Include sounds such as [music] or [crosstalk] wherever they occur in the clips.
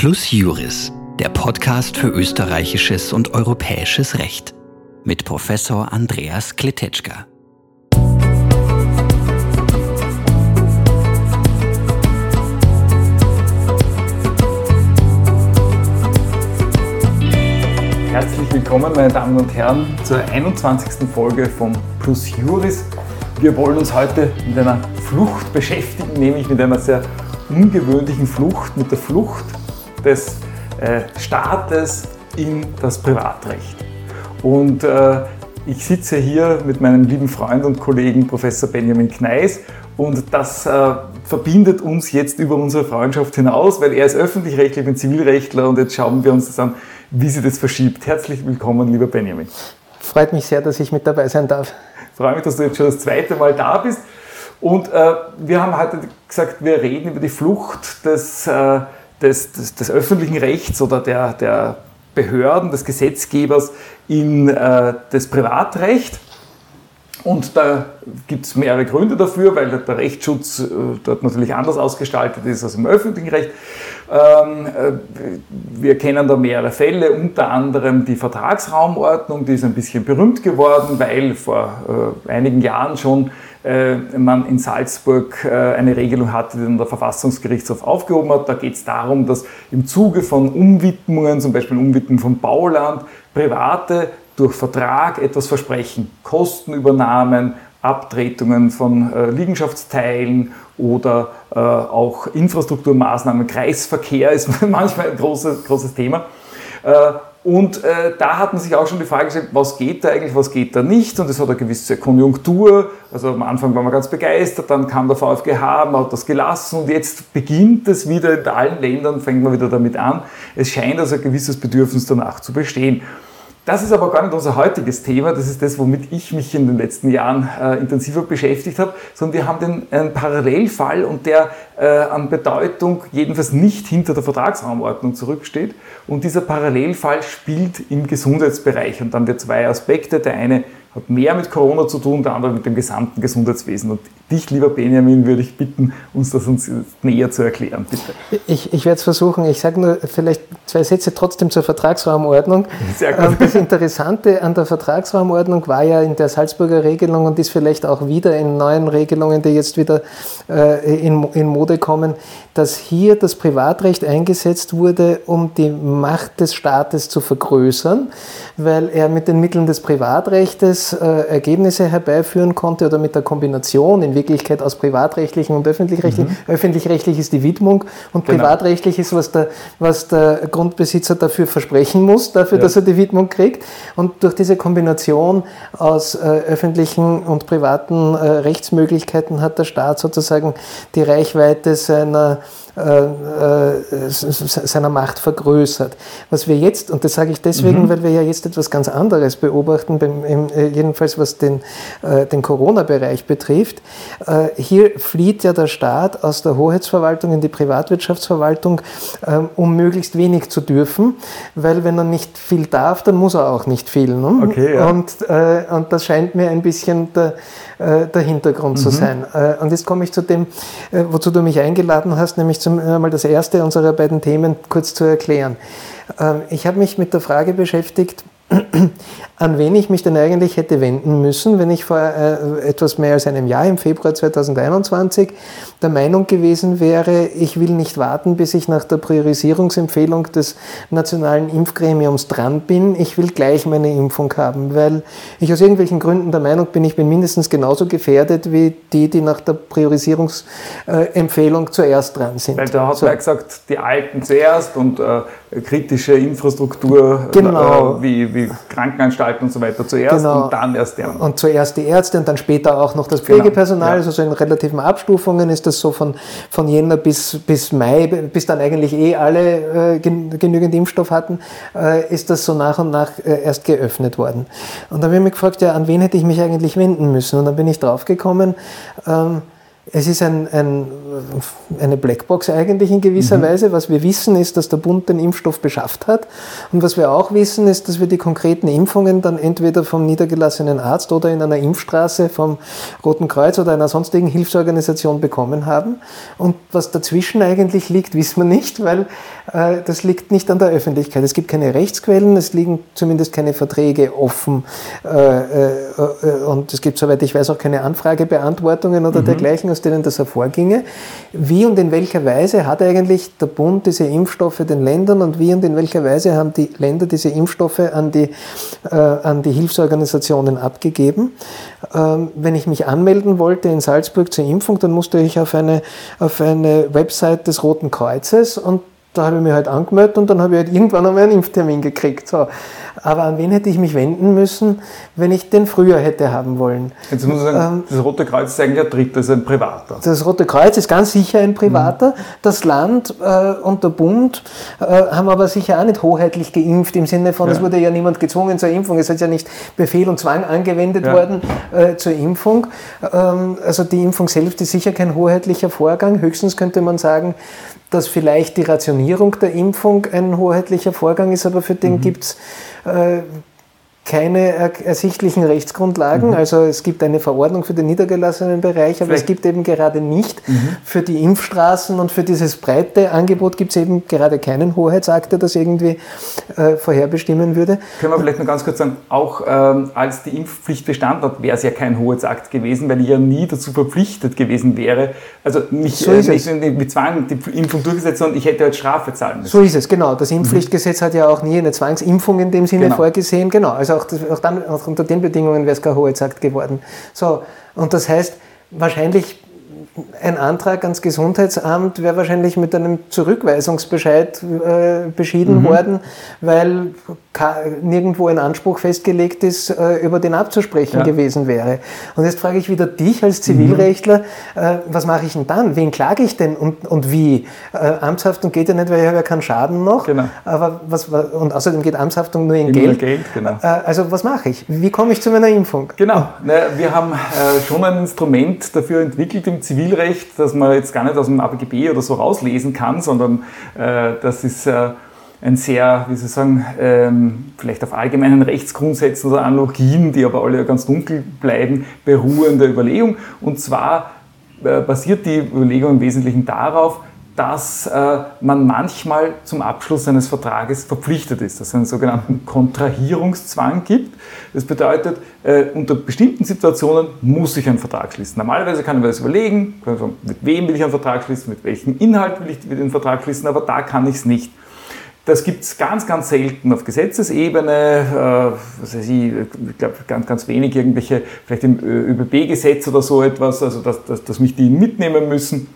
Plus Juris, der Podcast für österreichisches und europäisches Recht mit Professor Andreas Kletetschka. Herzlich willkommen, meine Damen und Herren, zur 21. Folge von Plus Juris. Wir wollen uns heute mit einer Flucht beschäftigen, nämlich mit einer sehr ungewöhnlichen Flucht, mit der Flucht des äh, Staates in das Privatrecht. Und äh, ich sitze hier mit meinem lieben Freund und Kollegen Professor Benjamin Kneis und das äh, verbindet uns jetzt über unsere Freundschaft hinaus, weil er ist öffentlich-rechtlich, ich bin Zivilrechtler und jetzt schauen wir uns das an, wie sich das verschiebt. Herzlich willkommen, lieber Benjamin. Freut mich sehr, dass ich mit dabei sein darf. Freue mich, dass du jetzt schon das zweite Mal da bist. Und äh, wir haben heute gesagt, wir reden über die Flucht des, äh, des, des, des, öffentlichen Rechts oder der, der Behörden, des Gesetzgebers in äh, das Privatrecht. Und da gibt es mehrere Gründe dafür, weil der Rechtsschutz äh, dort natürlich anders ausgestaltet ist als im öffentlichen Recht. Ähm, äh, wir kennen da mehrere Fälle, unter anderem die Vertragsraumordnung, die ist ein bisschen berühmt geworden, weil vor äh, einigen Jahren schon man in Salzburg eine Regelung hatte, die dann der Verfassungsgerichtshof aufgehoben hat. Da geht es darum, dass im Zuge von Umwidmungen, zum Beispiel Umwidmung von Bauland, Private durch Vertrag etwas versprechen. Kostenübernahmen, Abtretungen von äh, Liegenschaftsteilen oder äh, auch Infrastrukturmaßnahmen, Kreisverkehr ist [laughs] manchmal ein großes, großes Thema. Äh, und äh, da hat man sich auch schon die Frage gestellt, was geht da eigentlich, was geht da nicht? Und es hat eine gewisse Konjunktur. Also am Anfang war man ganz begeistert, dann kam der VfGH, man hat das gelassen und jetzt beginnt es wieder in allen Ländern, fängt man wieder damit an. Es scheint also ein gewisses Bedürfnis danach zu bestehen. Das ist aber gar nicht unser heutiges Thema, das ist das, womit ich mich in den letzten Jahren äh, intensiver beschäftigt habe, sondern wir haben den, einen Parallelfall und der äh, an Bedeutung jedenfalls nicht hinter der Vertragsraumordnung zurücksteht. Und dieser Parallelfall spielt im Gesundheitsbereich und dann wir zwei Aspekte. Der eine hat mehr mit Corona zu tun, der andere mit dem gesamten Gesundheitswesen. Und dich, lieber Benjamin, würde ich bitten, uns das uns näher zu erklären, bitte. Ich, ich werde es versuchen. Ich sage nur vielleicht zwei Sätze trotzdem zur Vertragsraumordnung. Sehr gut. Ähm, das Interessante an der Vertragsraumordnung war ja in der Salzburger Regelung und ist vielleicht auch wieder in neuen Regelungen, die jetzt wieder äh, in, in Mode kommen, dass hier das Privatrecht eingesetzt wurde, um die Macht des Staates zu vergrößern, weil er mit den Mitteln des Privatrechtes Ergebnisse herbeiführen konnte oder mit der Kombination in Wirklichkeit aus privatrechtlichen und öffentlich-rechtlichen. Mhm. Öffentlich-rechtlich ist die Widmung und genau. privatrechtlich ist, was der, was der Grundbesitzer dafür versprechen muss, dafür, ja. dass er die Widmung kriegt. Und durch diese Kombination aus äh, öffentlichen und privaten äh, Rechtsmöglichkeiten hat der Staat sozusagen die Reichweite seiner seiner Macht vergrößert. Was wir jetzt, und das sage ich deswegen, mhm. weil wir ja jetzt etwas ganz anderes beobachten, äh, jedenfalls was den, den Corona-Bereich betrifft. Hier flieht ja der Staat aus der Hoheitsverwaltung in die Privatwirtschaftsverwaltung, ähm, um möglichst wenig zu dürfen, weil wenn er nicht viel darf, dann muss er auch nicht viel. Ne? Okay, ja. und, und das scheint mir ein bisschen der, der Hintergrund mhm. zu sein. Und jetzt komme ich zu dem, wozu du mich eingeladen hast, nämlich zu zum, einmal das erste unserer beiden Themen kurz zu erklären. Ähm, ich habe mich mit der Frage beschäftigt, an wen ich mich denn eigentlich hätte wenden müssen, wenn ich vor äh, etwas mehr als einem Jahr, im Februar 2021, der Meinung gewesen wäre, ich will nicht warten, bis ich nach der Priorisierungsempfehlung des nationalen Impfgremiums dran bin, ich will gleich meine Impfung haben, weil ich aus irgendwelchen Gründen der Meinung bin, ich bin mindestens genauso gefährdet wie die, die nach der Priorisierungsempfehlung zuerst dran sind. Weil da hat so. man gesagt, die Alten zuerst und äh, kritische Infrastruktur genau. äh, wie, wie Krankenanstalten und so weiter zuerst genau. und dann erst der. Und zuerst die Ärzte und dann später auch noch das genau. Pflegepersonal. Genau. Ja. Also in relativen Abstufungen ist das so von, von Jänner bis, bis Mai, bis dann eigentlich eh alle äh, genügend Impfstoff hatten, äh, ist das so nach und nach äh, erst geöffnet worden. Und dann habe ich mich gefragt, ja, an wen hätte ich mich eigentlich wenden müssen? Und dann bin ich draufgekommen, ähm, es ist ein, ein, eine Blackbox eigentlich in gewisser mhm. Weise. Was wir wissen, ist, dass der Bund den Impfstoff beschafft hat. Und was wir auch wissen, ist, dass wir die konkreten Impfungen dann entweder vom niedergelassenen Arzt oder in einer Impfstraße vom Roten Kreuz oder einer sonstigen Hilfsorganisation bekommen haben. Und was dazwischen eigentlich liegt, [laughs] wissen wir nicht, weil äh, das liegt nicht an der Öffentlichkeit. Es gibt keine Rechtsquellen, es liegen zumindest keine Verträge offen äh, äh, äh und es gibt, soweit ich weiß, auch keine Anfragebeantwortungen oder mhm. dergleichen aus denen das hervorginge. Wie und in welcher Weise hat eigentlich der Bund diese Impfstoffe den Ländern und wie und in welcher Weise haben die Länder diese Impfstoffe an die, äh, an die Hilfsorganisationen abgegeben? Ähm, wenn ich mich anmelden wollte in Salzburg zur Impfung, dann musste ich auf eine, auf eine Website des Roten Kreuzes und da habe ich mich halt angemeldet und dann habe ich halt irgendwann einmal einen Impftermin gekriegt. So. Aber an wen hätte ich mich wenden müssen, wenn ich den früher hätte haben wollen? Jetzt muss ich sagen, ähm, das Rote Kreuz ist eigentlich ein Dritter, ist ein privater. Das Rote Kreuz ist ganz sicher ein privater. Mhm. Das Land äh, und der Bund äh, haben aber sicher auch nicht hoheitlich geimpft, im Sinne von, ja. es wurde ja niemand gezwungen zur Impfung. Es ist ja nicht Befehl und Zwang angewendet ja. worden äh, zur Impfung. Ähm, also die Impfung selbst ist sicher kein hoheitlicher Vorgang. Höchstens könnte man sagen, dass vielleicht die Rationierung der Impfung ein hoheitlicher Vorgang ist, aber für den mhm. gibt es E, keine ersichtlichen Rechtsgrundlagen. Mhm. Also es gibt eine Verordnung für den niedergelassenen Bereich, aber Vielleicht. es gibt eben gerade nicht mhm. für die Impfstraßen und für dieses breite Angebot gibt es eben gerade keinen Hoheitsakt, der das irgendwie äh, vorherbestimmen würde. Können wir vielleicht noch ganz kurz sagen, auch ähm, als die Impfpflicht bestand hat, wäre es ja kein Hoheitsakt gewesen, weil ich ja nie dazu verpflichtet gewesen wäre. Also nicht, so äh, nicht mit Zwang die Impfung durchgesetzt, sondern ich hätte halt Strafe zahlen müssen. So ist es, genau. Das Impfpflichtgesetz mhm. hat ja auch nie eine Zwangsimpfung in dem Sinne genau. vorgesehen. Genau. Also auch, das, auch, dann, auch unter den Bedingungen wäre es kein Hoheitsakt geworden. So, und das heißt, wahrscheinlich ein Antrag ans Gesundheitsamt wäre wahrscheinlich mit einem Zurückweisungsbescheid äh, beschieden mhm. worden, weil nirgendwo ein Anspruch festgelegt ist, äh, über den abzusprechen ja. gewesen wäre. Und jetzt frage ich wieder dich als Zivilrechtler, mhm. äh, was mache ich denn dann? Wen klage ich denn und, und wie? Äh, Amtshaftung geht ja nicht, weil ich habe ja keinen Schaden noch. Genau. Aber was, und außerdem geht Amtshaftung nur in, in Geld. Geld genau. Also was mache ich? Wie komme ich zu meiner Impfung? Genau. wir haben schon ein Instrument dafür entwickelt im Zivilrecht, das man jetzt gar nicht aus dem ABGB oder so rauslesen kann, sondern das ist ein sehr, wie Sie sagen, ähm, vielleicht auf allgemeinen Rechtsgrundsätzen oder Analogien, die aber alle ganz dunkel bleiben, beruhende Überlegung. Und zwar äh, basiert die Überlegung im Wesentlichen darauf, dass äh, man manchmal zum Abschluss eines Vertrages verpflichtet ist, dass es einen sogenannten Kontrahierungszwang gibt. Das bedeutet, äh, unter bestimmten Situationen muss ich einen Vertrag schließen. Normalerweise kann ich mir das überlegen, mit wem will ich einen Vertrag schließen, mit welchem Inhalt will ich den Vertrag schließen, aber da kann ich es nicht. Das gibt es ganz, ganz selten auf Gesetzesebene. Äh, was weiß ich, ich glaube, ganz, ganz wenig irgendwelche, vielleicht im äh, ÖBB-Gesetz oder so etwas, also dass, dass, dass mich die mitnehmen müssen.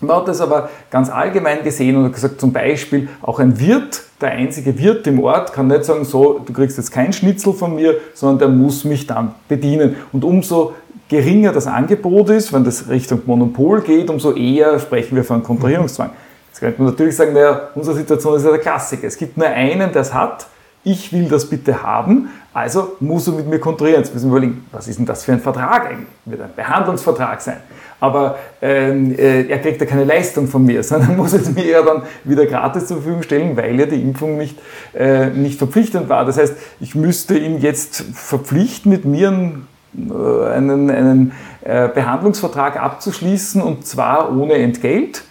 Man hat das aber ganz allgemein gesehen und gesagt, zum Beispiel auch ein Wirt, der einzige Wirt im Ort, kann nicht sagen, so, du kriegst jetzt kein Schnitzel von mir, sondern der muss mich dann bedienen. Und umso geringer das Angebot ist, wenn das Richtung Monopol geht, umso eher sprechen wir von Kontrahierungszwang. Jetzt könnte man natürlich sagen, naja, unsere Situation ist ja der Klassiker. Es gibt nur einen, der es hat. Ich will das bitte haben, also muss er mit mir kontrahieren. Jetzt müssen wir überlegen, was ist denn das für ein Vertrag eigentlich? Wird ein Behandlungsvertrag sein. Aber ähm, äh, er kriegt ja keine Leistung von mir, [laughs] sondern muss es mir ja dann wieder gratis zur Verfügung stellen, weil ja die Impfung nicht, äh, nicht verpflichtend war. Das heißt, ich müsste ihn jetzt verpflichten, mit mir einen, äh, einen, einen äh, Behandlungsvertrag abzuschließen und zwar ohne Entgelt.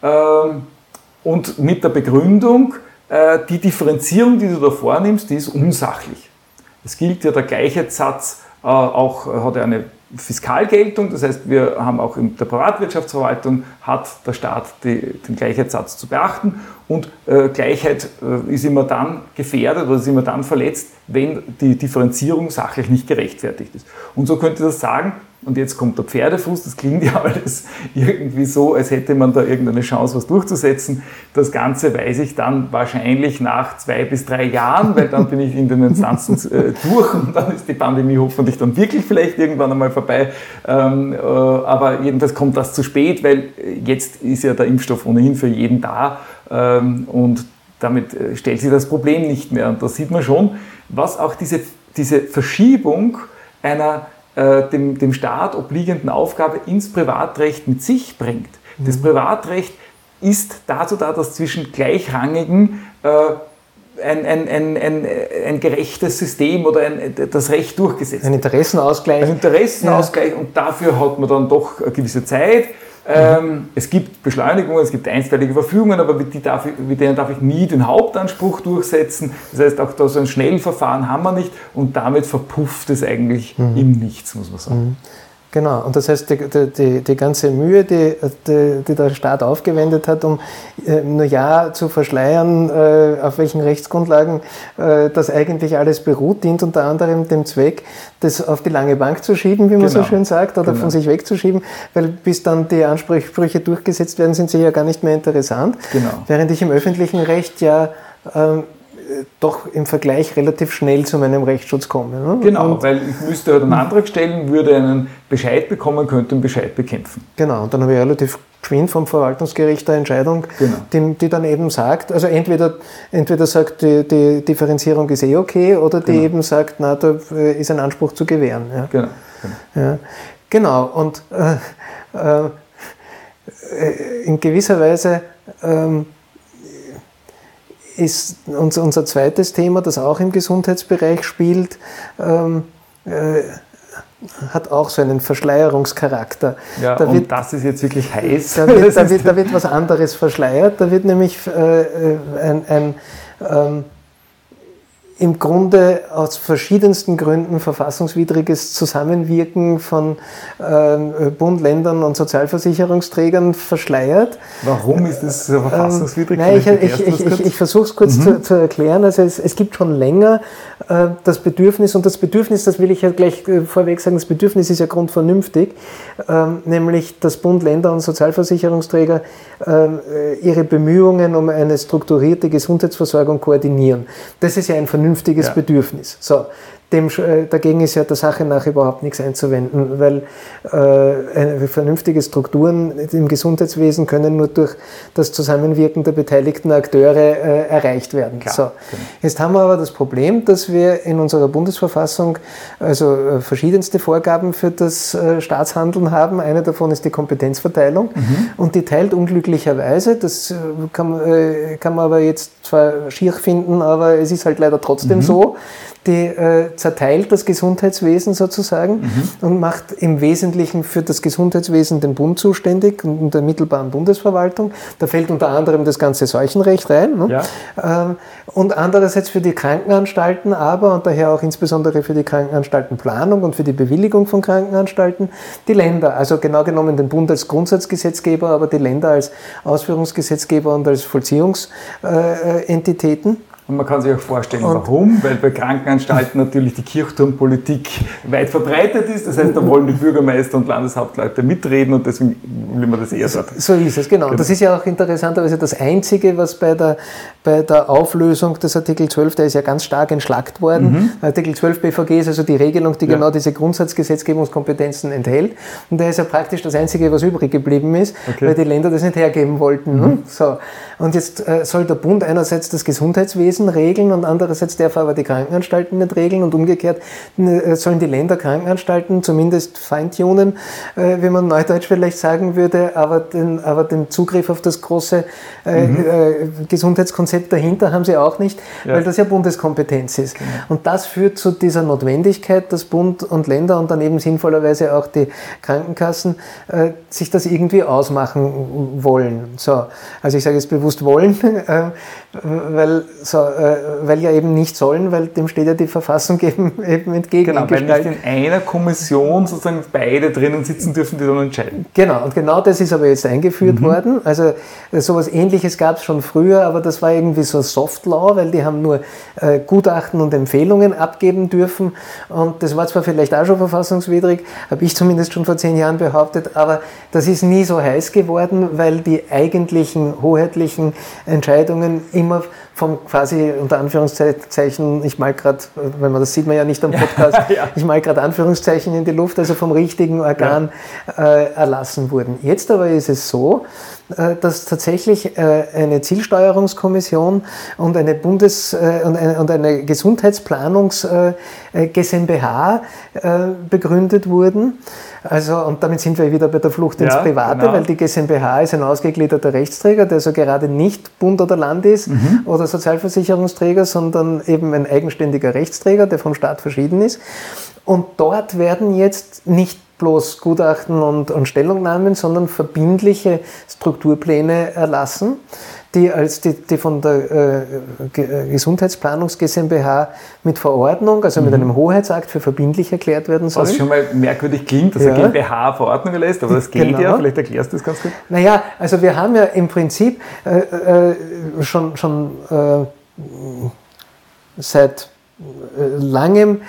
Ähm, und mit der Begründung, äh, die Differenzierung, die du da vornimmst, die ist unsachlich. Es gilt ja der Gleichheitssatz, äh, auch äh, hat er eine Fiskalgeltung, das heißt, wir haben auch in der Privatwirtschaftsverwaltung hat der Staat die, den Gleichheitssatz zu beachten und äh, Gleichheit äh, ist immer dann gefährdet oder ist immer dann verletzt, wenn die Differenzierung sachlich nicht gerechtfertigt ist. Und so könnte das sagen, und jetzt kommt der Pferdefuß, das klingt ja [laughs] alles irgendwie so, als hätte man da irgendeine Chance, was durchzusetzen. Das Ganze weiß ich dann wahrscheinlich nach zwei bis drei Jahren, weil dann bin ich in den Instanzen äh, durch und dann ist die Pandemie hoffentlich dann wirklich vielleicht irgendwann einmal vorbei. Ähm, äh, aber jedenfalls kommt das zu spät, weil jetzt ist ja der Impfstoff ohnehin für jeden da ähm, und damit äh, stellt sich das Problem nicht mehr. Und da sieht man schon, was auch diese, diese Verschiebung einer äh, dem, dem Staat obliegenden Aufgabe ins Privatrecht mit sich bringt. Mhm. Das Privatrecht ist dazu da, dass zwischen Gleichrangigen äh, ein, ein, ein, ein, ein gerechtes System oder ein, das Recht durchgesetzt wird. Ein Interessenausgleich. Ein Interessenausgleich ja. und dafür hat man dann doch eine gewisse Zeit. Ähm, es gibt Beschleunigungen, es gibt einstweilige Verfügungen, aber mit, darf ich, mit, denen darf ich nie den Hauptanspruch durchsetzen. Das heißt, auch da so ein Schnellverfahren haben wir nicht und damit verpufft es eigentlich mhm. im Nichts, muss man sagen. Mhm. Genau, und das heißt, die, die, die ganze Mühe, die, die, die, der Staat aufgewendet hat, um äh, nur ja zu verschleiern, äh, auf welchen Rechtsgrundlagen äh, das eigentlich alles beruht, dient unter anderem dem Zweck, das auf die lange Bank zu schieben, wie man genau. so schön sagt, oder genau. von sich wegzuschieben, weil bis dann die Ansprüche durchgesetzt werden, sind sie ja gar nicht mehr interessant. Genau. Während ich im öffentlichen Recht ja ähm, doch im Vergleich relativ schnell zu meinem Rechtsschutz komme. Ne? Genau, und weil ich müsste halt einen Antrag stellen, würde einen Bescheid bekommen, könnte einen Bescheid bekämpfen. Genau, und dann habe ich relativ geschwind vom Verwaltungsgericht eine Entscheidung, genau. die, die, dann eben sagt, also entweder, entweder sagt, die, die Differenzierung ist eh okay, oder die genau. eben sagt, na, da ist ein Anspruch zu gewähren. Ja. Genau. Genau, ja. genau. und äh, äh, in gewisser Weise ähm, ist unser, unser zweites Thema, das auch im Gesundheitsbereich spielt, ähm, äh, hat auch so einen Verschleierungscharakter. Ja, da und wird, das ist jetzt wirklich heiß. Da wird, da [laughs] wird, da wird was anderes verschleiert. Da wird nämlich äh, äh ein, ein ähm, im Grunde aus verschiedensten Gründen verfassungswidriges Zusammenwirken von äh, Bund, Ländern und Sozialversicherungsträgern verschleiert. Warum ist das so verfassungswidrig? Ähm, nein, ich, ich, ich, ich, versuche es kurz mhm. zu, zu, erklären. Also es, es, gibt schon länger das Bedürfnis, und das Bedürfnis, das will ich ja gleich äh, vorweg sagen, das Bedürfnis ist ja grundvernünftig, ähm, nämlich dass Bund, Länder und Sozialversicherungsträger ähm, äh, ihre Bemühungen um eine strukturierte Gesundheitsversorgung koordinieren. Das ist ja ein vernünftiges vernünftiges ja. Bedürfnis. So, dem, äh, dagegen ist ja der Sache nach überhaupt nichts einzuwenden, weil äh, vernünftige Strukturen im Gesundheitswesen können nur durch das Zusammenwirken der beteiligten Akteure äh, erreicht werden. Klar, so. Genau. Jetzt haben wir aber das Problem, dass wir in unserer Bundesverfassung also äh, verschiedenste Vorgaben für das äh, Staatshandeln haben. Eine davon ist die Kompetenzverteilung mhm. und die teilt unglücklicherweise, das äh, kann, kann man aber jetzt zwar schier finden, aber es ist halt leider trotzdem mhm. so, die äh, zerteilt das Gesundheitswesen sozusagen mhm. und macht im Wesentlichen für das Gesundheitswesen den Bund zuständig und der mittelbaren Bundesverwaltung. Da fällt unter anderem das ganze Seuchenrecht rein. Ne? Ja. Ähm, und andererseits für die Krankenanstalten aber und daher auch insbesondere für die Krankenanstaltenplanung und für die Bewilligung von Krankenanstalten die Länder. Also genau genommen den Bund als Grundsatzgesetzgeber, aber die Länder als Ausführungsgesetzgeber und als Vollziehungsentitäten. Äh, und man kann sich auch vorstellen, und warum, weil bei Krankenanstalten natürlich die Kirchturmpolitik weit verbreitet ist. Das heißt, da wollen die Bürgermeister und Landeshauptleute mitreden und deswegen will man das eher sagen. So ist es, genau. Und das genau. ist ja auch interessanterweise das Einzige, was bei der, bei der Auflösung des Artikel 12, der ist ja ganz stark entschlackt worden. Mhm. Artikel 12 BVG ist also die Regelung, die ja. genau diese Grundsatzgesetzgebungskompetenzen enthält. Und der ist ja praktisch das Einzige, was übrig geblieben ist, okay. weil die Länder das nicht hergeben wollten. Mhm. So. Und jetzt äh, soll der Bund einerseits das Gesundheitswesen Wesen regeln und andererseits darf er aber die Krankenanstalten nicht regeln und umgekehrt äh, sollen die Länder Krankenanstalten zumindest feintunen, äh, wie man neudeutsch vielleicht sagen würde, aber den, aber den Zugriff auf das große äh, mhm. Gesundheitskonzept dahinter haben sie auch nicht, ja. weil das ja Bundeskompetenz ist. Genau. Und das führt zu dieser Notwendigkeit, dass Bund und Länder und daneben sinnvollerweise auch die Krankenkassen sich das irgendwie ausmachen wollen. So, also ich sage jetzt bewusst wollen, [laughs] weil, so, äh, weil ja eben nicht sollen, weil dem steht ja die Verfassung [laughs] eben, eben entgegen. Genau, weil nicht in einer Kommission sozusagen beide drinnen sitzen dürfen, die dann entscheiden. Genau, und genau das ist aber jetzt eingeführt mhm. worden. Also äh, sowas ähnliches gab es schon früher, aber das war irgendwie so Soft Law, weil die haben nur äh, Gutachten und Empfehlungen abgeben dürfen. Und das war zwar vielleicht auch schon verfassungswidrig, habe ich zumindest schon vor zehn Jahren behauptet, aber das ist nie so heiß geworden, weil die eigentlichen hoheitlichen Entscheidungen im immer vom quasi unter Anführungszeichen, ich mal gerade, wenn man das sieht man ja nicht am Podcast, [laughs] ja. ich mal gerade Anführungszeichen in die Luft, also vom richtigen Organ ja. äh, erlassen wurden. Jetzt aber ist es so, äh, dass tatsächlich äh, eine Zielsteuerungskommission und eine Bundes- und eine Gesundheitsplanungs GmbH begründet wurden. Also, und damit sind wir wieder bei der Flucht ins ja, Private, genau. weil die GmbH ist ein ausgegliederter Rechtsträger, der so gerade nicht Bund oder Land ist mhm. oder Sozialversicherungsträger, sondern eben ein eigenständiger Rechtsträger, der vom Staat verschieden ist. Und dort werden jetzt nicht bloß Gutachten und, und Stellungnahmen, sondern verbindliche Strukturpläne erlassen, die, als die, die von der äh, äh Gesundheitsplanungs GmbH mit Verordnung, also mhm. mit einem Hoheitsakt für verbindlich erklärt werden sollen. Was schon mal merkwürdig klingt, dass ja. eine GmbH Verordnung erlässt, aber das geht genau. ja, vielleicht erklärst du das ganz gut. Naja, also wir haben ja im Prinzip äh, äh, schon, schon äh, seit äh, langem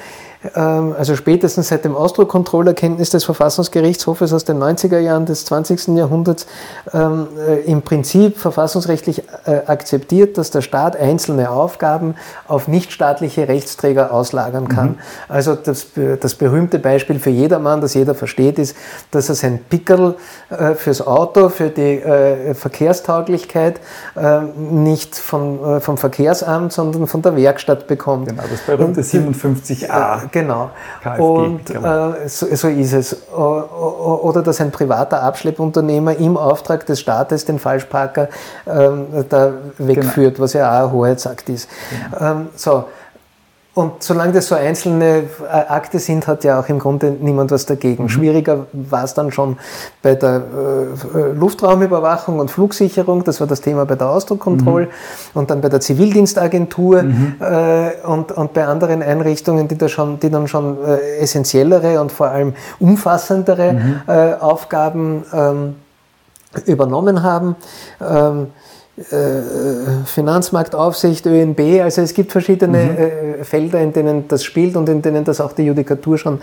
also spätestens seit dem Ausdruckkontrollerkenntnis des Verfassungsgerichtshofes aus den 90er Jahren des 20. Jahrhunderts ähm, äh, im Prinzip verfassungsrechtlich äh, akzeptiert, dass der Staat einzelne Aufgaben auf nichtstaatliche Rechtsträger auslagern kann. Mhm. Also das, das berühmte Beispiel für jedermann, das jeder versteht, ist, dass er sein Pickerl äh, fürs Auto, für die Verkehrstauglichkeit nicht von, vom Verkehrsamt, sondern von der Werkstatt bekommt. Genau, das berühmte 57a. Genau. KfG, und äh, so, so, ist es. Oder dass ein privater Abschleppunternehmer im Auftrag des Staates den Falschparker ähm, da wegführt, genau. was ja auch ein Hoheitsakt ist. Genau. Ähm, so. Und solange das so einzelne äh, Akte sind, hat ja auch im Grunde niemand was dagegen. Mhm. Schwieriger war es dann schon bei der äh, äh, Luftraumüberwachung und Flugsicherung, das war das Thema bei der Ausdruckkontrolle mhm. und dann bei der Zivildienstagentur mhm. äh, und, und bei anderen Einrichtungen, die, da schon, die dann schon äh, essentiellere und vor allem umfassendere mhm. äh, Aufgaben ähm, übernommen haben. Ähm, äh, Finanzmarktaufsicht, ÖNB, also es gibt verschiedene mhm. Äh, Felder, in denen das spielt und in denen das auch die Judikatur schon,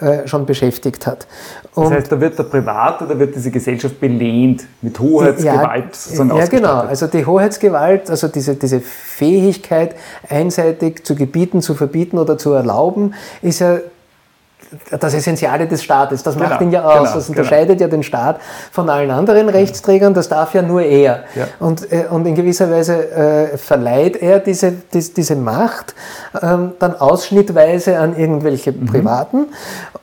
äh, schon beschäftigt hat. Und das heißt, da wird der Private, da wird diese Gesellschaft belehnt mit Hoheitsgewalt. Ja, ja genau, also die Hoheitsgewalt, also diese, diese Fähigkeit, einseitig zu gebieten, zu verbieten oder zu erlauben, ist ja das Essentiale des Staates. Das macht genau, ihn ja aus. Genau, das unterscheidet genau. ja den Staat von allen anderen Rechtsträgern. Das darf ja nur er. Ja. Und, äh, und in gewisser Weise äh, verleiht er diese, die, diese Macht ähm, dann ausschnittweise an irgendwelche mhm. Privaten.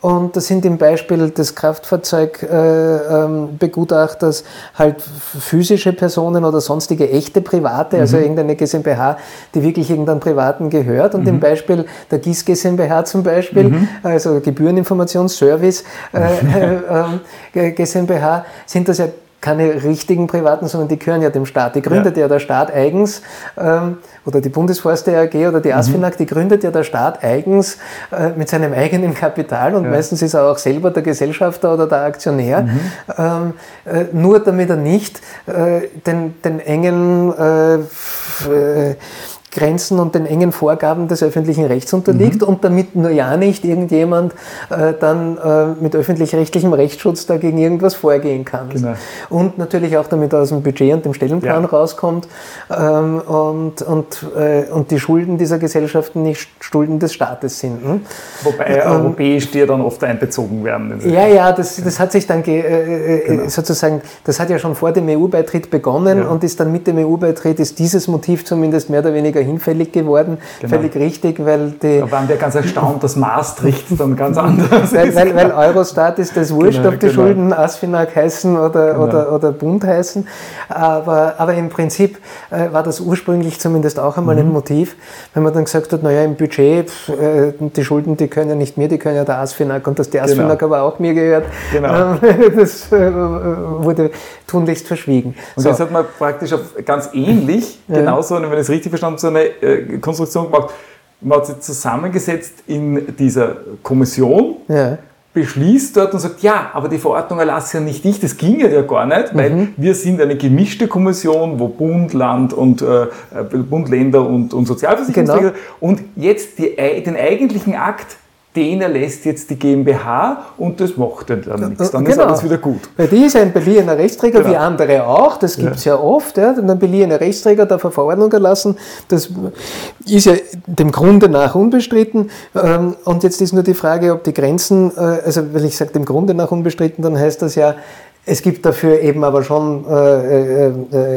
Und das sind im Beispiel des Kraftfahrzeugbegutachters äh, ähm, halt physische Personen oder sonstige echte Private, also mhm. irgendeine GmbH, die wirklich irgendeinem Privaten gehört. Und mhm. im Beispiel der GIS GmbH zum Beispiel, mhm. also Gebühreninformationsservice äh, [laughs] äh, GmbH, sind das ja keine richtigen Privaten, sondern die gehören ja dem Staat. Die gründet ja, ja der Staat eigens, ähm, oder die Bundesforste AG oder die ASFINAG, mhm. die gründet ja der Staat eigens äh, mit seinem eigenen Kapital und ja. meistens ist er auch selber der Gesellschafter oder der Aktionär, mhm. ähm, äh, nur damit er nicht äh, den, den engen äh, Grenzen und den engen Vorgaben des öffentlichen Rechts unterliegt mhm. und damit nur ja nicht irgendjemand äh, dann äh, mit öffentlich-rechtlichem Rechtsschutz dagegen irgendwas vorgehen kann. Genau. Und natürlich auch damit er aus dem Budget und dem Stellenplan ja. rauskommt ähm, und, und, äh, und die Schulden dieser Gesellschaften nicht Schulden des Staates sind. Hm? Wobei ähm, europäisch die ja dann oft einbezogen werden. Ja, ja, das, das hat sich dann äh, äh, genau. sozusagen, das hat ja schon vor dem EU-Beitritt begonnen ja. und ist dann mit dem EU-Beitritt ist dieses Motiv zumindest mehr oder weniger weniger hinfällig geworden. Genau. Völlig richtig, weil die. Da waren wir ganz erstaunt, dass Maastricht [laughs] dann ganz anders weil, ist. Weil, weil Eurostat ist das wurscht, genau, ob die genau. Schulden Asfinag heißen oder, genau. oder, oder Bund heißen. Aber, aber im Prinzip äh, war das ursprünglich zumindest auch einmal mhm. ein Motiv, wenn man dann gesagt hat, naja, im Budget, äh, die Schulden, die können ja nicht mir, die können ja der Asfinag und dass Asfinag genau. aber auch mir gehört, genau. [laughs] das äh, wurde tunlichst verschwiegen. Und so. das hat man praktisch ganz ähnlich, [clears throat] ja. genauso, wenn ich es richtig verstanden habe, so eine äh, Konstruktion gemacht. Man hat sich zusammengesetzt in dieser Kommission, ja. beschließt dort und sagt, ja, aber die Verordnung erlasse ja nicht ich, das ginge ja gar nicht, weil mhm. wir sind eine gemischte Kommission, wo Bund, Land und äh, Bund, Länder und, und Sozialversicherungsträger genau. und jetzt die, den eigentlichen Akt den erlässt jetzt die GmbH und das macht dann nichts. Dann genau. ist alles wieder gut. Weil die ist ein beliehener Rechtsträger, genau. wie andere auch, das gibt es ja. ja. oft. Ja. Ein beliehener Rechtsträger darf eine Verordnung erlassen, das ist ja dem Grunde nach unbestritten. Ähm, und jetzt ist nur die Frage, ob die Grenzen, äh, also wenn ich sage dem Grunde nach unbestritten, dann heißt das ja, Es gibt dafür eben aber schon äh, äh,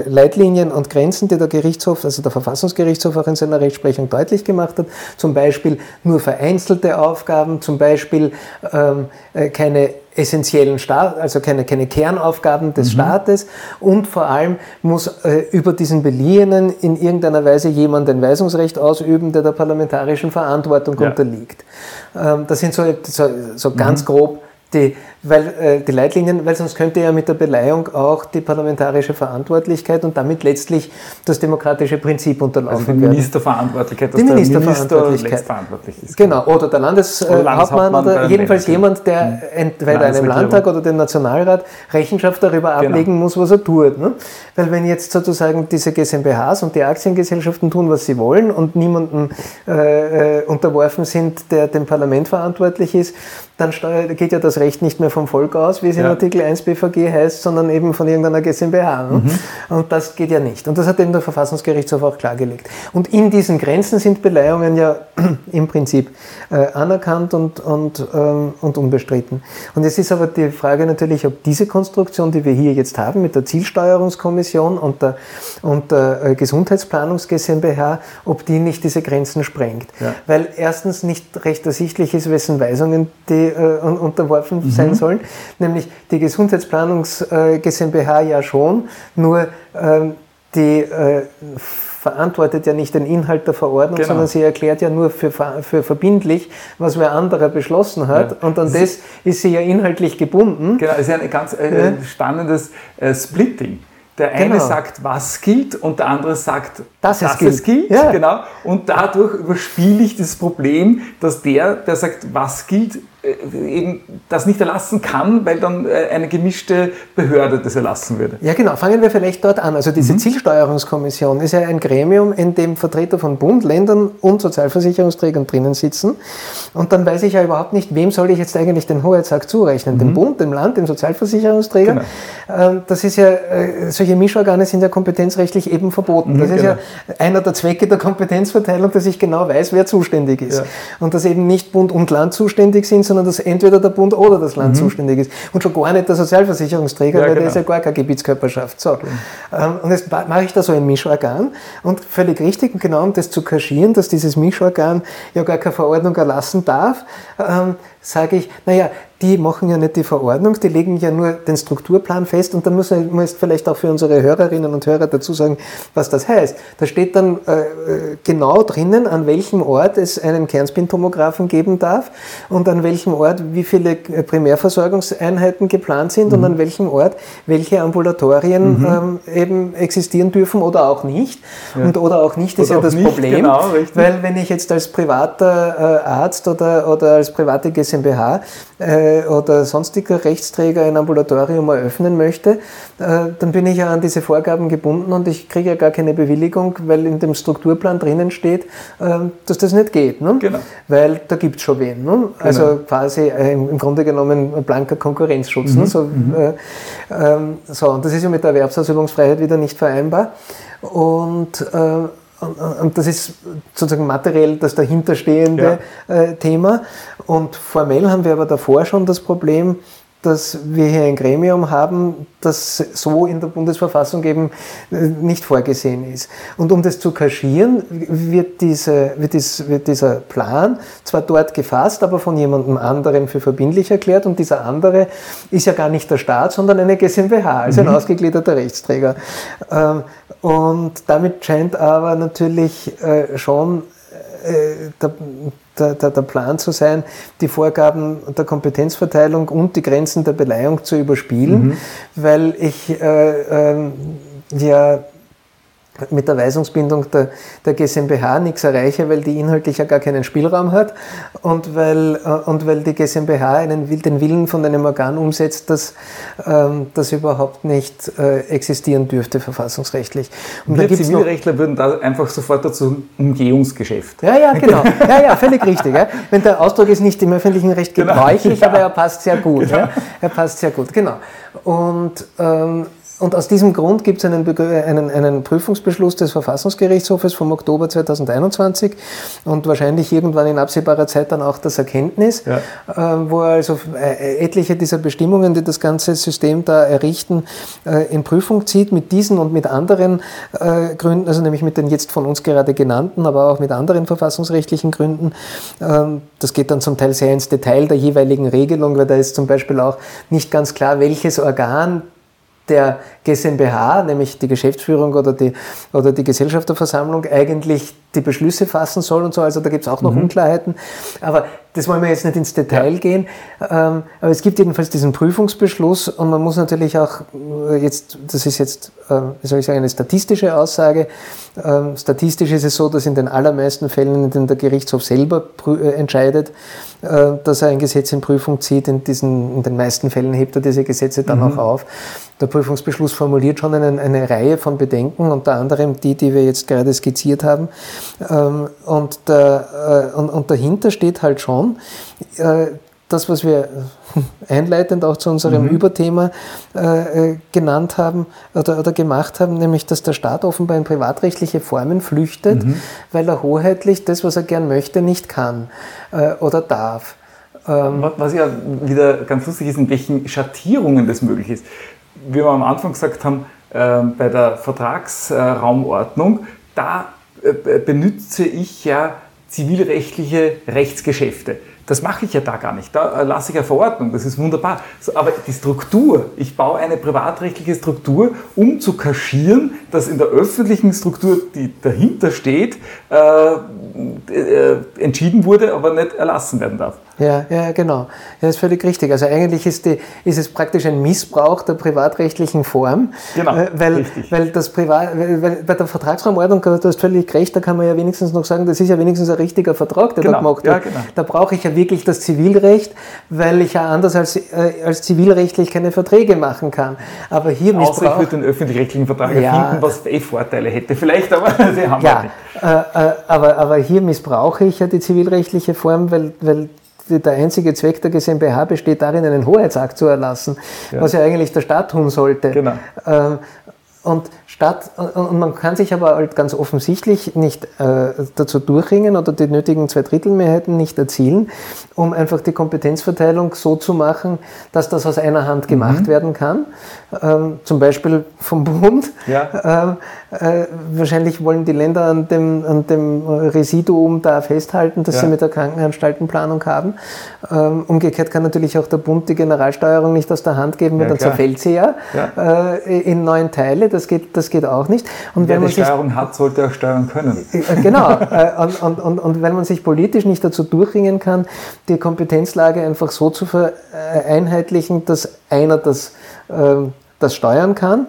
Leitlinien und Grenzen, die der Gerichtshof, also der Verfassungsgerichtshof auch in seiner Rechtsprechung deutlich gemacht hat. Zum Beispiel nur vereinzelte Aufgaben, zum Beispiel ähm, äh, keine essentiellen Staat, also keine, keine Kernaufgaben des mhm. Staates und vor allem muss äh, über diesen Beliehenen in irgendeiner Weise jemand ein Weisungsrecht ausüben, der der parlamentarischen Verantwortung ja. unterliegt. Ähm, das sind so, so, so ganz mhm. grob die, weil, äh, die Leitlinien, weil sonst könnte ja mit der Beleihung auch die parlamentarische Verantwortlichkeit und damit letztlich das demokratische Prinzip unterlaufen also die Ministerverantwortlichkeit, dass die Ministerverantwortlichkeit. verantwortlich ist. Genau, oder der Landeshauptmann oder, oder jedenfalls jemand, der entweder einem Landtag oder dem Nationalrat Rechenschaft darüber genau. ablegen muss, was er tut. Ne? Weil wenn jetzt sozusagen diese GmbHs und die Aktiengesellschaften tun, was sie wollen und niemandem äh, äh, unterworfen sind, der dem Parlament verantwortlich ist, dann geht ja das Recht nicht mehr vom Volk aus, wie es ja. in Artikel 1 BVG heißt, sondern eben von irgendeiner GmbH. Ne? Mhm. Und das geht ja nicht. Und das hat eben der Verfassungsgerichtshof auch klargelegt. Und in diesen Grenzen sind Beleihungen ja [clears throat] im Prinzip äh, anerkannt und, und, ähm, und unbestritten. Und jetzt ist aber die Frage natürlich, ob diese Konstruktion, die wir hier jetzt haben mit der Zielsteuerungskommission und der, und der äh, Gesundheitsplanungs GmbH, ob die nicht diese Grenzen sprengt. Ja. Weil erstens nicht recht ersichtlich ist, wessen Weisungen die äh, unterworfen mhm. sein sollen, nämlich die Gesundheitsplanungs äh, GmbH ja schon, nur ähm, die äh, verantwortet ja nicht den Inhalt der Verordnung, genau. sondern sie erklärt ja nur für, für verbindlich, was wer anderer beschlossen hat. Ja. Und an das ist sie ja inhaltlich gebunden. Genau, es ist ein ganz äh, ja. spannendes äh, Splitting. Der eine genau. sagt, was gilt, und der andere sagt, dass, dass es gilt. Es gilt ja. genau. Und dadurch überspiele ich das Problem, dass der, der sagt, was gilt, eben das nicht erlassen kann, weil dann äh, eine gemischte Behörde das erlassen würde. Ja, genau. Fangen wir vielleicht dort an. Also diese mhm. Zielsteuerungskommission ist ja ein Gremium, in dem Vertreter von Bund, Ländern und Sozialversicherungsträgern drinnen sitzen. Und dann weiß ich ja überhaupt nicht, wem soll ich jetzt eigentlich den Hoheitsakt zurechnen? Mhm. Dem Bund, dem Land, dem Sozialversicherungsträger? Genau. Ähm, das ist ja, äh, solche Mischorgane sind ja kompetenzrechtlich eben verboten. Mhm, das ist genau. ja einer der Zwecke der Kompetenzverteilung, dass ich genau weiß, wer zuständig ist. Ja. Und dass eben nicht Bund und Land zuständig sind, sondern dass entweder der Bund oder das Land mhm. zuständig ist. Und schon gar nicht der Sozialversicherungsträger, ja, weil genau. der ist ja gar keine Gebietskörperschaft. So. Mhm. Und jetzt mache ich da so ein Mischorgan und völlig richtig, genau um das zu kaschieren, dass dieses Mischorgan ja gar keine Verordnung erlassen darf, ähm, sage ich, naja, die machen ja nicht die Verordnung, die legen ja nur den Strukturplan fest und da muss man muss vielleicht auch für unsere Hörerinnen und Hörer dazu sagen, was das heißt. Da steht dann äh, genau drinnen, an welchem Ort es einen Kernspintomographen geben darf und an welchem Ort wie viele Primärversorgungseinheiten geplant sind mhm. und an welchem Ort welche Ambulatorien mhm. ähm, eben existieren dürfen oder auch nicht. Ja. Und oder auch nicht ist oder ja das nicht, Problem, genau, weil wenn ich jetzt als privater äh, Arzt oder, oder als private GmbH äh, oder sonstiger Rechtsträger ein Ambulatorium eröffnen möchte, äh, dann bin ich ja an diese Vorgaben gebunden und ich kriege ja gar keine Bewilligung, weil in dem Strukturplan drinnen steht, äh, dass das nicht geht. Ne? Genau. Weil da gibt es schon wen. Ne? Also genau. quasi äh, im Grunde genommen ein blanker Konkurrenzschutz. Ne? Mhm. Ne? So, mhm. Äh, ähm, so, und das ist ja mit der Erwerbsausübungsfreiheit wieder nicht vereinbar. Und äh, und das ist sozusagen materiell das dahinterstehende ja. Äh, Thema. Und formell haben wir aber davor schon das Problem, dass wir hier ein Gremium haben, das so in der Bundesverfassung eben äh, nicht vorgesehen ist. Und um das zu kaschieren, wird, diese, wird, dies, wird dieser Plan zwar dort gefasst, aber von jemandem anderem für verbindlich erklärt und dieser andere ist ja gar nicht der Staat, sondern eine GmbH, also mhm. ein ausgegliederter Rechtsträger. Ähm, und damit scheint aber natürlich äh, schon äh, der, der, der, Plan zu sein, die Vorgaben der Kompetenzverteilung und die Grenzen der Beleihung zu überspielen, mhm. weil ich äh, äh, ja mit der Weisungsbindung der, der GmbH nichts erreiche, weil die inhaltlich ja gar keinen Spielraum hat und weil, äh, und weil die GmbH einen, den Willen von einem Organ umsetzt, das, ähm, das überhaupt nicht äh, existieren dürfte verfassungsrechtlich. Und Wir Zivilrechtler würden da einfach sofort dazu Umgehungsgeschäft. Ja, ja, genau. Ja, ja, völlig richtig. Ja. Wenn der Ausdruck ist nicht im öffentlichen Recht genau. gebräuchlich, [laughs] genau. aber er passt sehr gut. Genau. Ja. Er passt sehr gut, genau. Und ähm, und aus diesem Grund gibt es einen, einen, einen, Prüfungsbeschluss des Verfassungsgerichtshofes vom Oktober 2021 und wahrscheinlich irgendwann in absehbarer Zeit dann auch das Erkenntnis, ja. äh, wo also äh, etliche dieser Bestimmungen, die das ganze System da errichten, äh, in Prüfung zieht mit diesen und mit anderen äh, Gründen, also nämlich mit den jetzt von uns gerade genannten, aber auch mit anderen verfassungsrechtlichen Gründen. Ähm, das geht dann zum Teil sehr ins Detail der jeweiligen Regelung, weil da ist zum Beispiel auch nicht ganz klar, welches Organ der GmbH, nämlich die Geschäftsführung oder die, oder die Gesellschafterversammlung, eigentlich die Beschlüsse fassen soll und so. Also da gibt es auch noch mhm. Unklarheiten. Aber das wollen wir jetzt nicht ins Detail ja. gehen. Ähm, aber es gibt jedenfalls diesen Prüfungsbeschluss und man muss natürlich auch äh, jetzt, das ist jetzt, äh, wie soll ich sagen, eine statistische Aussage. Ähm, statistisch ist es so, dass in den allermeisten Fällen, in denen der Gerichtshof selber äh, entscheidet, äh, dass er ein Gesetz in Prüfung zieht, in, diesen, in den meisten Fällen hebt er diese Gesetze dann mhm. auch auf. Der Prüfungsbeschluss formuliert schon eine, eine Reihe von Bedenken, unter anderem die, die wir jetzt gerade skizziert haben. Ähm, und, der, äh, und, und dahinter steht halt schon, äh, das, was wir [laughs] einleitend auch zu unserem mhm. Überthema äh, genannt haben oder, oder, gemacht haben, nämlich dass der Staat offenbar in privatrechtliche Formen flüchtet, mhm. weil er hoheitlich das, was er gern möchte, nicht kann äh, oder darf. Ähm, was ja wieder ganz lustig ist, in welchen Schattierungen das möglich ist. Wie wir am Anfang gesagt haben, äh, bei der Vertragsraumordnung, da äh, benütze ich ja zivilrechtliche Rechtsgeschäfte. Das mache ich ja da gar nicht. Da lasse ich eine Verordnung, das ist wunderbar. Aber die Struktur, ich baue eine privatrechtliche Struktur, um zu kaschieren, dass in der öffentlichen Struktur, die dahinter steht, äh, äh, entschieden wurde, aber nicht erlassen werden darf. Ja, ja, genau. Das ist völlig richtig. Also eigentlich ist, die, ist es praktisch ein Missbrauch der privatrechtlichen Form. Genau. Äh, weil, richtig. weil das Privat, weil bei der Vertragsraumordnung, du hast völlig recht, da kann man ja wenigstens noch sagen, das ist ja wenigstens ein richtiger Vertrag, der genau. da gemacht wird. Ja, genau. Da brauche ich ja wirklich das Zivilrecht, weil ich ja anders als, äh, als zivilrechtlich keine Verträge machen kann. Aber hier Außer ich würde den öffentlich-rechtlichen Vertrag ja, finden, was eh Vorteile hätte. Vielleicht, aber [laughs] sie haben ja, nicht. Äh, äh, aber, aber hier missbrauche ich ja die zivilrechtliche Form, weil, weil der einzige Zweck der GmbH besteht darin, einen Hoheitsakt zu erlassen, ja. was ja eigentlich der Staat tun sollte. Genau. Und statt, und man kann sich aber halt ganz offensichtlich nicht äh, dazu durchringen oder die nötigen Zweidrittelmehrheiten nicht erzielen, um einfach die Kompetenzverteilung so zu machen, dass das aus einer Hand gemacht mhm. werden kann. Ähm, zum Beispiel vom [laughs] Bund. Ja. Ähm, äh, wahrscheinlich wollen die Länder an dem, an dem Residuum da festhalten, das ja. sie mit der Krankenanstaltenplanung haben. Ähm, umgekehrt kann natürlich auch der Bund die Generalsteuerung nicht aus der Hand geben, weil ja, dann klar. zerfällt sie ja. Äh, in neun Teile. Das geht, das geht auch nicht. Und Wer wenn man die Steuerung sich, hat, sollte auch steuern können. Äh, genau. Äh, und, und, und, und wenn man sich politisch nicht dazu durchringen kann, die Kompetenzlage einfach so zu vereinheitlichen, dass einer das ähm, das steuern kann.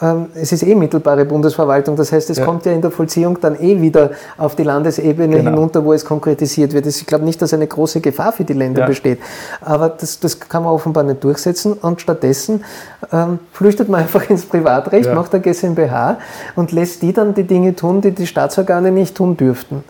Ähm, es ist eh mittelbare Bundesverwaltung, das heißt, es ja. kommt ja in der Vollziehung dann eh wieder auf die Landesebene genau. hinunter, wo es konkretisiert wird. Ich glaube nicht, dass eine große Gefahr für die Länder ja. besteht, aber das, das kann man offenbar nicht durchsetzen und stattdessen ähm, flüchtet man [laughs] einfach ins Privatrecht, ja. macht eine GmbH und lässt die dann die Dinge tun, die die Staatsorgane nicht tun dürften.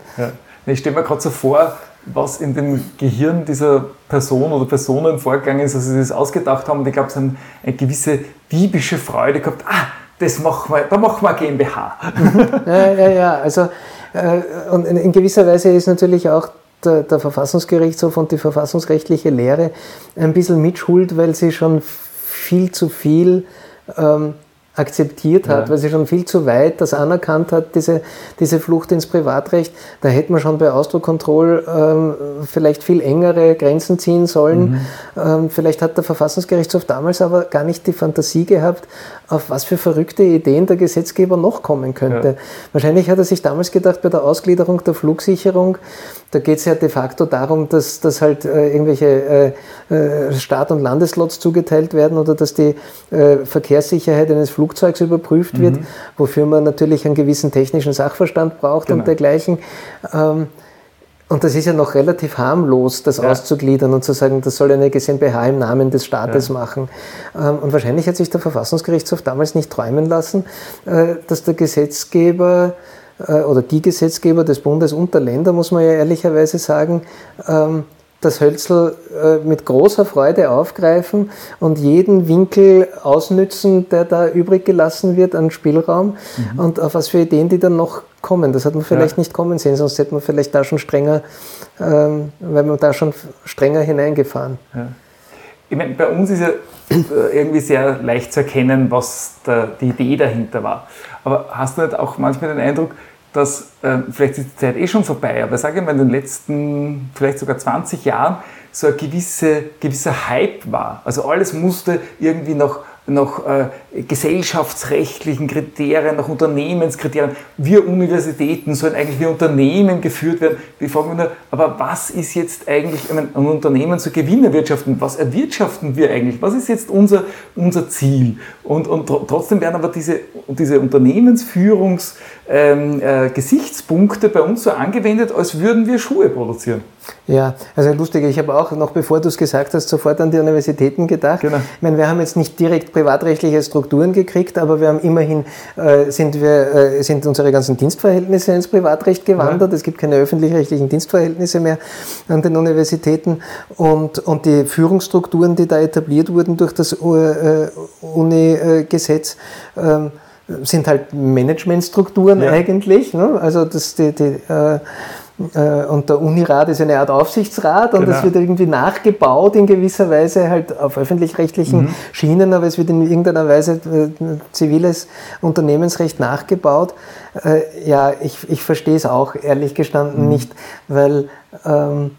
Ich stelle mir gerade so vor, was in dem Gehirn dieser Person oder Personen vorgegangen ist, als sie das ausgedacht haben. Und ich glaube, sie haben eine gewisse diebische Freude gehabt. Ah, das machen wir, da machen wir GmbH. [laughs] ja, ja, ja. Also, äh, und in, gewisser Weise ist natürlich auch der, der, Verfassungsgerichtshof und die verfassungsrechtliche Lehre ein bisschen mitschuld, weil sie schon viel zu viel ähm, akzeptiert hat, ja. weil sie schon viel zu weit das anerkannt hat, diese, diese Flucht ins Privatrecht. Da hätte man schon bei Ausdruckkontroll ähm, vielleicht viel engere Grenzen ziehen sollen. Mhm. Ähm, vielleicht hat der Verfassungsgerichtshof damals aber gar nicht die Fantasie gehabt, auf was für verrückte Ideen der Gesetzgeber noch kommen könnte. Ja. Wahrscheinlich hat er sich damals gedacht, bei der Ausgliederung der Flugsicherung, da geht es ja de facto darum, dass, dass halt äh, irgendwelche äh, äh, Staat- und Landeslots zugeteilt werden oder dass die äh, Verkehrssicherheit eines Flugzeugs überprüft wird, mhm. wofür man natürlich einen gewissen technischen Sachverstand braucht genau. und dergleichen. Ähm, und das ist ja noch relativ harmlos, das ja. auszugliedern und zu sagen, das soll eine GmbH im Namen des Staates ja. machen. Ähm, und wahrscheinlich hat sich der Verfassungsgerichtshof damals nicht träumen lassen, äh, dass der Gesetzgeber äh, oder die Gesetzgeber des Bundes und der Länder, muss man ja ehrlicherweise sagen, ähm, das Hölzel äh, mit großer Freude aufgreifen und jeden Winkel ausnützen, der da übrig gelassen wird an Spielraum mhm. und auf was für Ideen die dann noch kommen. Das hat man vielleicht ja. nicht kommen sehen, sonst hätte man vielleicht da schon strenger, ähm, wenn man da schon strenger hineingefahren. Ja. Ich meine, bei uns ist ja äh, irgendwie sehr leicht zu erkennen, was der, die Idee dahinter war. Aber hast du nicht auch manchmal den Eindruck, dass äh, vielleicht ist die Zeit eh schon vorbei, aber sage ich mal in den letzten vielleicht sogar 20 Jahren so ein gewisse, gewisser Hype war. Also alles musste irgendwie noch nach äh, gesellschaftsrechtlichen Kriterien, nach Unternehmenskriterien. Wir Universitäten sollen eigentlich wie Unternehmen geführt werden. Die fragen nur, aber was ist jetzt eigentlich ein, ein Unternehmen zu Gewinn erwirtschaften? Was erwirtschaften wir eigentlich? Was ist jetzt unser, unser Ziel? Und, und trotzdem werden aber diese, diese Unternehmensführungsgesichtspunkte ähm, äh, bei uns so angewendet, als würden wir Schuhe produzieren. Ja, also lustig, ich habe auch noch bevor du es gesagt hast, sofort an die Universitäten gedacht. Genau. Ich meine, wir haben jetzt nicht direkt privatrechtliche Strukturen gekriegt, aber wir haben immerhin, äh, sind, wir, äh, sind unsere ganzen Dienstverhältnisse ins Privatrecht gewandert. Ja. Es gibt keine öffentlich-rechtlichen Dienstverhältnisse mehr an den Universitäten und, und die Führungsstrukturen, die da etabliert wurden durch das äh, Uni-Gesetz, ähm, sind halt Managementstrukturen ja. eigentlich. Ne? Also das, die, die äh, äh, und der Unirat ist eine Art Aufsichtsrat und genau. es wird irgendwie nachgebaut in gewisser Weise halt auf öffentlich-rechtlichen mhm. Schienen, aber es wird in irgendeiner Weise äh, ziviles Unternehmensrecht nachgebaut. Äh, ja, ich, ich verstehe es auch ehrlich gestanden mhm. nicht, weil ähm,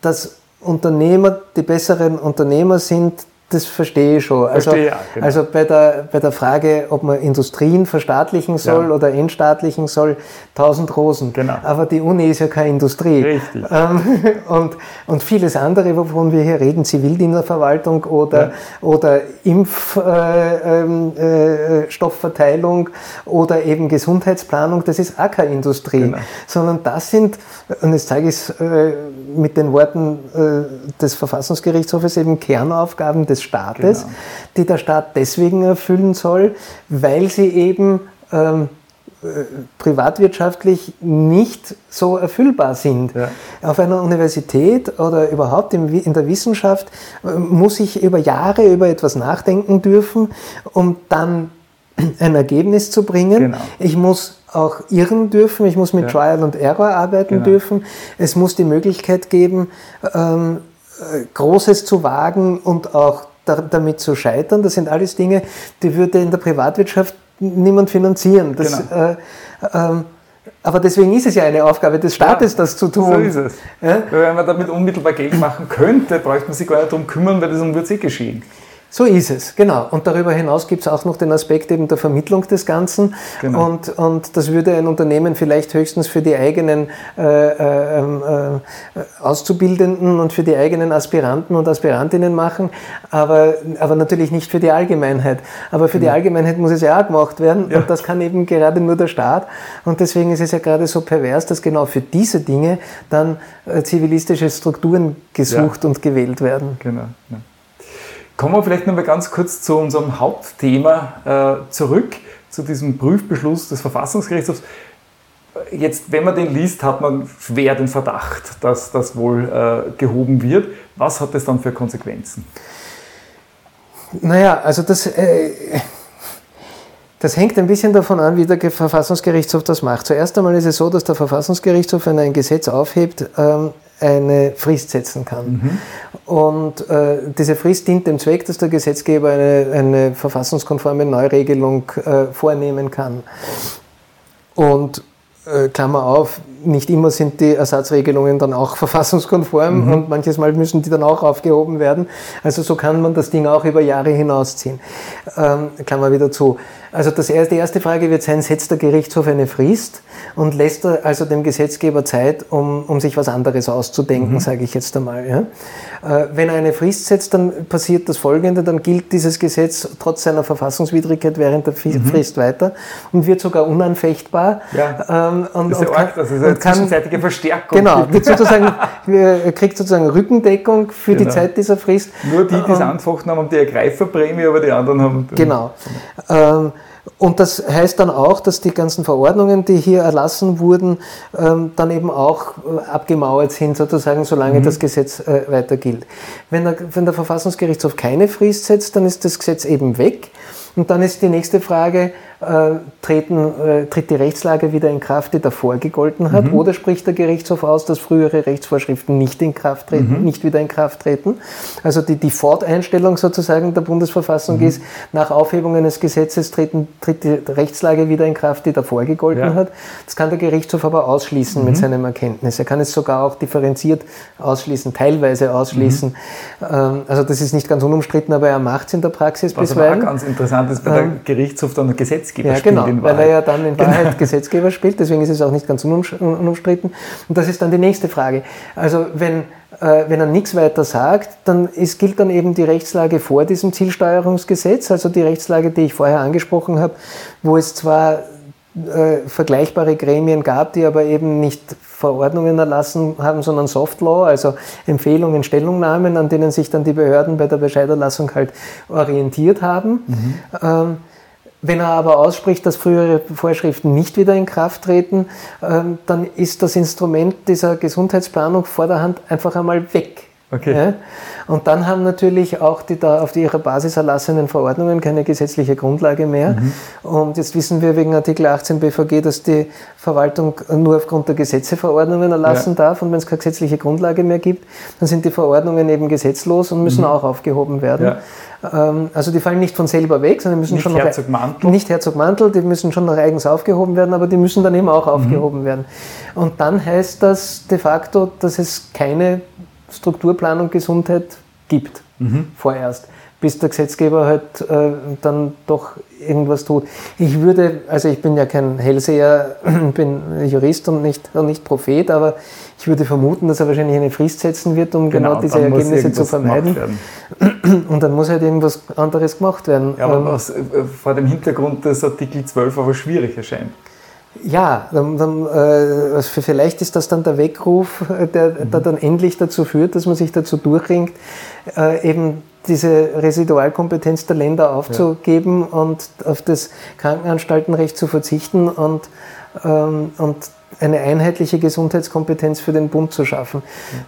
dass Unternehmer die besseren Unternehmer sind, das verstehe ich schon. Also, verstehe, ja, genau. also bei, der, bei der Frage, ob man Industrien verstaatlichen soll ja. oder entstaatlichen soll, tausend Rosen. Genau. Aber die Uni ist ja keine Industrie. Richtig. [laughs] Ähm, und, und vieles andere, wovon wir hier reden, Zivildienerverwaltung oder, ja. oder Impfstoffverteilung äh, äh, oder eben Gesundheitsplanung, das ist auch keine Industrie. Genau. Sondern das sind, und jetzt zeige ich es äh, mit den Worten äh, des Verfassungsgerichtshofes, eben Kernaufgaben des des Staates, genau. die der Staat deswegen erfüllen soll, weil sie eben ähm, äh, privatwirtschaftlich nicht so erfüllbar sind. Ja. Auf einer Universität oder überhaupt in der Wissenschaft äh, muss ich über Jahre über etwas nachdenken dürfen, um dann [clears throat] ein Ergebnis zu bringen. Genau. Ich muss auch irren dürfen, ich muss mit ja. Trial und Error arbeiten genau. dürfen. Es muss die Möglichkeit geben, ähm, äh, Großes zu wagen und auch damit zu scheitern. Das sind alles Dinge, die würde in der Privatwirtschaft niemand finanzieren. Das, genau. äh, ähm, aber deswegen ist es ja eine Aufgabe des Staates, ja, das zu tun. So ist es. Ja? Wenn man damit unmittelbar Geld machen könnte, bräuchte man sich gar nicht darum kümmern, weil das um wird eh geschehen. So ist es, genau. Und darüber hinaus gibt es auch noch den Aspekt eben der Vermittlung des Ganzen. Genau. Und, und das würde ein Unternehmen vielleicht höchstens für die eigenen äh, äh, äh, Auszubildenden und für die eigenen Aspiranten und Aspirantinnen machen, aber, aber natürlich nicht für die Allgemeinheit. Aber für genau. die Allgemeinheit muss es ja auch gemacht werden ja. und das kann eben gerade nur der Staat. Und deswegen ist es ja gerade so pervers, dass genau für diese Dinge dann äh, zivilistische Strukturen gesucht ja. und gewählt werden. Genau. Ja. Kommen wir vielleicht noch mal ganz kurz zu unserem Hauptthema äh, zurück, zu diesem Prüfbeschluss des Verfassungsgerichtshofs. Jetzt, wenn man den liest, hat man schwer den Verdacht, dass das wohl äh, gehoben wird. Was hat das dann für Konsequenzen? Naja, also das, äh, das hängt ein bisschen davon an, wie der Verfassungsgerichtshof das macht. Zuerst einmal ist es so, dass der Verfassungsgerichtshof, wenn er ein Gesetz aufhebt, ähm, eine Frist setzen kann. Mhm. Und äh, diese Frist dient dem Zweck, dass der Gesetzgeber eine, eine verfassungskonforme Neuregelung äh, vornehmen kann. Und äh, Klammer auf, nicht immer sind die Ersatzregelungen dann auch [laughs] verfassungskonform mhm. und manches Mal müssen die dann auch aufgehoben werden. Also so kann man das Ding auch über Jahre hinausziehen. Ähm, Klammer wieder zu. Also das erste, die erste Frage wird sein, setzt der Gerichtshof eine Frist und lässt er also dem Gesetzgeber Zeit, um, um sich was anderes auszudenken, mhm. sage ich jetzt einmal. Ja? Äh, wenn er eine Frist setzt, dann passiert das Folgende, dann gilt dieses Gesetz trotz seiner Verfassungswidrigkeit während der mhm. Frist mhm. weiter und wird sogar unanfechtbar. Ja. Ähm, und, das ist ja arg, das ist eine zwischenzeitige Verstärkung. Genau, wird sozusagen, kriegt sozusagen Rückendeckung für genau. die Zeit dieser Frist. Nur die, die es ähm, anfochten haben, haben die Ergreiferprämie, aber die anderen haben... Genau. Ähm, und das heißt dann auch, dass die ganzen Verordnungen, die hier erlassen wurden, ähm, dann eben auch äh, abgemauert sind, sozusagen, solange mhm. das Gesetz äh, weiter gilt. Wenn der, wenn der Verfassungsgerichtshof keine Frist setzt, dann ist das Gesetz eben weg. Und dann ist die nächste Frage, äh, treten, äh, tritt die Rechtslage wieder in Kraft, die davor gegolten hat, mhm. oder spricht der Gerichtshof aus, dass frühere Rechtsvorschriften nicht in Kraft treten, mhm. nicht wieder in Kraft treten. Also die Default-Einstellung sozusagen der Bundesverfassung mhm. ist, nach Aufhebung eines Gesetzes treten, tritt die Rechtslage wieder in Kraft, die davor gegolten ja. hat. Das kann der Gerichtshof aber ausschließen mit mhm. seinem Erkenntnis. Er kann es sogar auch differenziert ausschließen, teilweise ausschließen. Mhm. Ähm, also das ist nicht ganz unumstritten, aber er macht es in der Praxis Was bisweilen. Was ganz interessant ist, bei der ähm, Gerichtshof dann Gesetz Gesetzgeber ja, genau, spielt. weil er ja dann in genau. Wahrheit genau. Gesetzgeber spielt, deswegen ist es auch nicht ganz unumstritten. Und das ist dann die nächste Frage. Also wenn, äh, wenn er nichts weiter sagt, dann ist, gilt dann eben die Rechtslage vor diesem Zielsteuerungsgesetz, also die Rechtslage, die ich vorher angesprochen habe, wo es zwar äh, vergleichbare Gremien gab, die aber eben nicht Verordnungen erlassen haben, sondern Soft Law, also Empfehlungen, Stellungnahmen, an denen sich dann die Behörden bei der Bescheiderlassung halt orientiert haben. Mhm. Ähm, wenn er aber ausspricht, dass frühere Vorschriften nicht wieder in Kraft treten, ähm, dann ist das Instrument dieser Gesundheitsplanung vor der Hand einfach einmal weg. Okay. Ja? Und dann haben natürlich auch die da auf die ihrer Basis erlassenen Verordnungen keine gesetzliche Grundlage mehr. Mhm. Und jetzt wissen wir wegen Artikel 18 BVG, dass die Verwaltung nur aufgrund der Gesetze Verordnungen erlassen ja. darf. Und wenn es keine gesetzliche Grundlage mehr gibt, dann sind die Verordnungen eben gesetzlos und müssen mhm. auch aufgehoben werden. Ja. Ähm, also die fallen nicht von selber weg, sondern müssen nicht schon Herzog Mantel. nicht Herzog Mantel, die müssen schon noch eigens aufgehoben werden, aber die müssen dann eben auch mhm. aufgehoben werden. Und dann heißt das de facto, dass es keine Strukturplanung Gesundheit gibt, mhm. vorerst bis der Gesetzgeber halt äh, dann doch irgendwas tut. Ich würde, also ich bin ja kein Hellseher, [clears throat] bin Jurist und nicht, und nicht Prophet, aber ich würde vermuten, dass er wahrscheinlich eine Frist setzen wird, um genau, genau diese Ergebnisse zu vermeiden. [clears throat] Und dann muss halt irgendwas anderes gemacht werden. Ja, aber ähm, was äh, vor dem Hintergrund des Artikel 12 aber schwierig erscheint. Ja, dann, dann, äh, vielleicht ist das dann der Weckruf, [laughs] der, mhm. der, dann endlich dazu führt, dass man sich dazu durchringt, äh, eben diese Residualkompetenz der Länder aufzugeben ja. und auf das Krankenanstaltenrecht zu verzichten und, ähm, und eine einheitliche Gesundheitskompetenz für den Bund zu schaffen.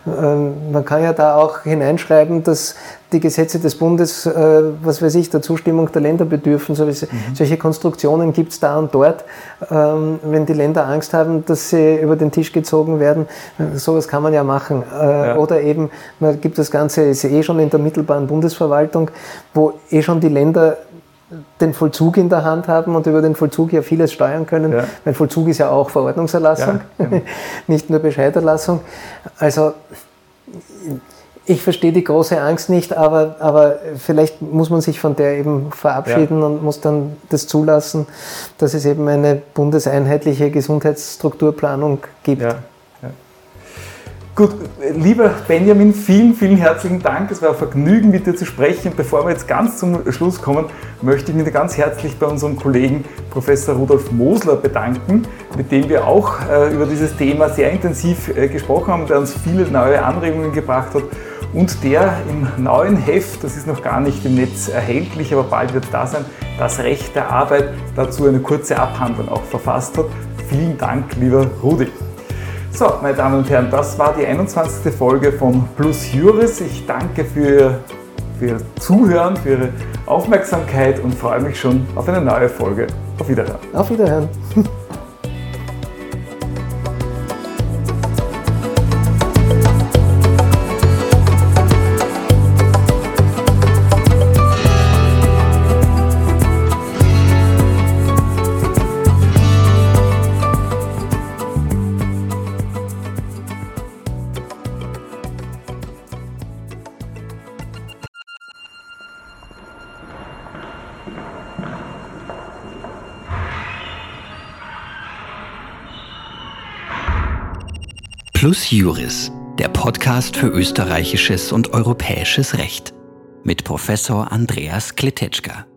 Ähm, man kann ja da auch hineinschreiben, dass die Gesetze des Bundes, äh, was weiß ich, der Zustimmung der Länder bedürfen. So, mhm. Solche Konstruktionen gibt es da und dort. Ähm, wenn die Länder Angst haben, dass sie über den Tisch gezogen werden, sowas kann man ja machen. Äh, ja. Oder eben, man gibt das Ganze, ist eh schon in der mittelbaren Bundesverwaltung, wo eh schon die Länder den Vollzug in der Hand haben und über den Vollzug ja vieles steuern können. Ja. Weil Vollzug ist ja auch Verordnungserlassung, ja, genau. [laughs] nicht nur Bescheiderlassung. Also ich verstehe die große Angst nicht, aber, aber vielleicht muss man sich von der eben verabschieden ja. und muss dann das zulassen, dass es eben eine bundeseinheitliche Gesundheitsstrukturplanung gibt. Ja. Gut, lieber Benjamin, vielen, vielen herzlichen Dank. Es war ein Vergnügen, mit dir zu sprechen. Bevor wir jetzt ganz zum Schluss kommen, möchte ich mich ganz herzlich bei unserem Kollegen Professor Rudolf Mosler bedanken, mit dem wir auch äh, über dieses Thema sehr intensiv äh, gesprochen haben, der uns viele neue Anregungen gebracht hat und der im neuen Heft, das ist noch gar nicht im Netz erhältlich, aber bald wird es da sein, das Recht der Arbeit dazu eine kurze Abhandlung auch verfasst hat. Vielen Dank, lieber Rudi. So, meine Damen und Herren, das war die 21. Folge von Plus Juris. Ich danke für, für Ihr Zuhören, für Ihre Aufmerksamkeit und freue mich schon auf eine neue Folge. Auf Wiederhören. Auf Wiederhören. [laughs] Plus Juris, der Podcast für österreichisches und europäisches Recht mit Professor Andreas Kletetschka.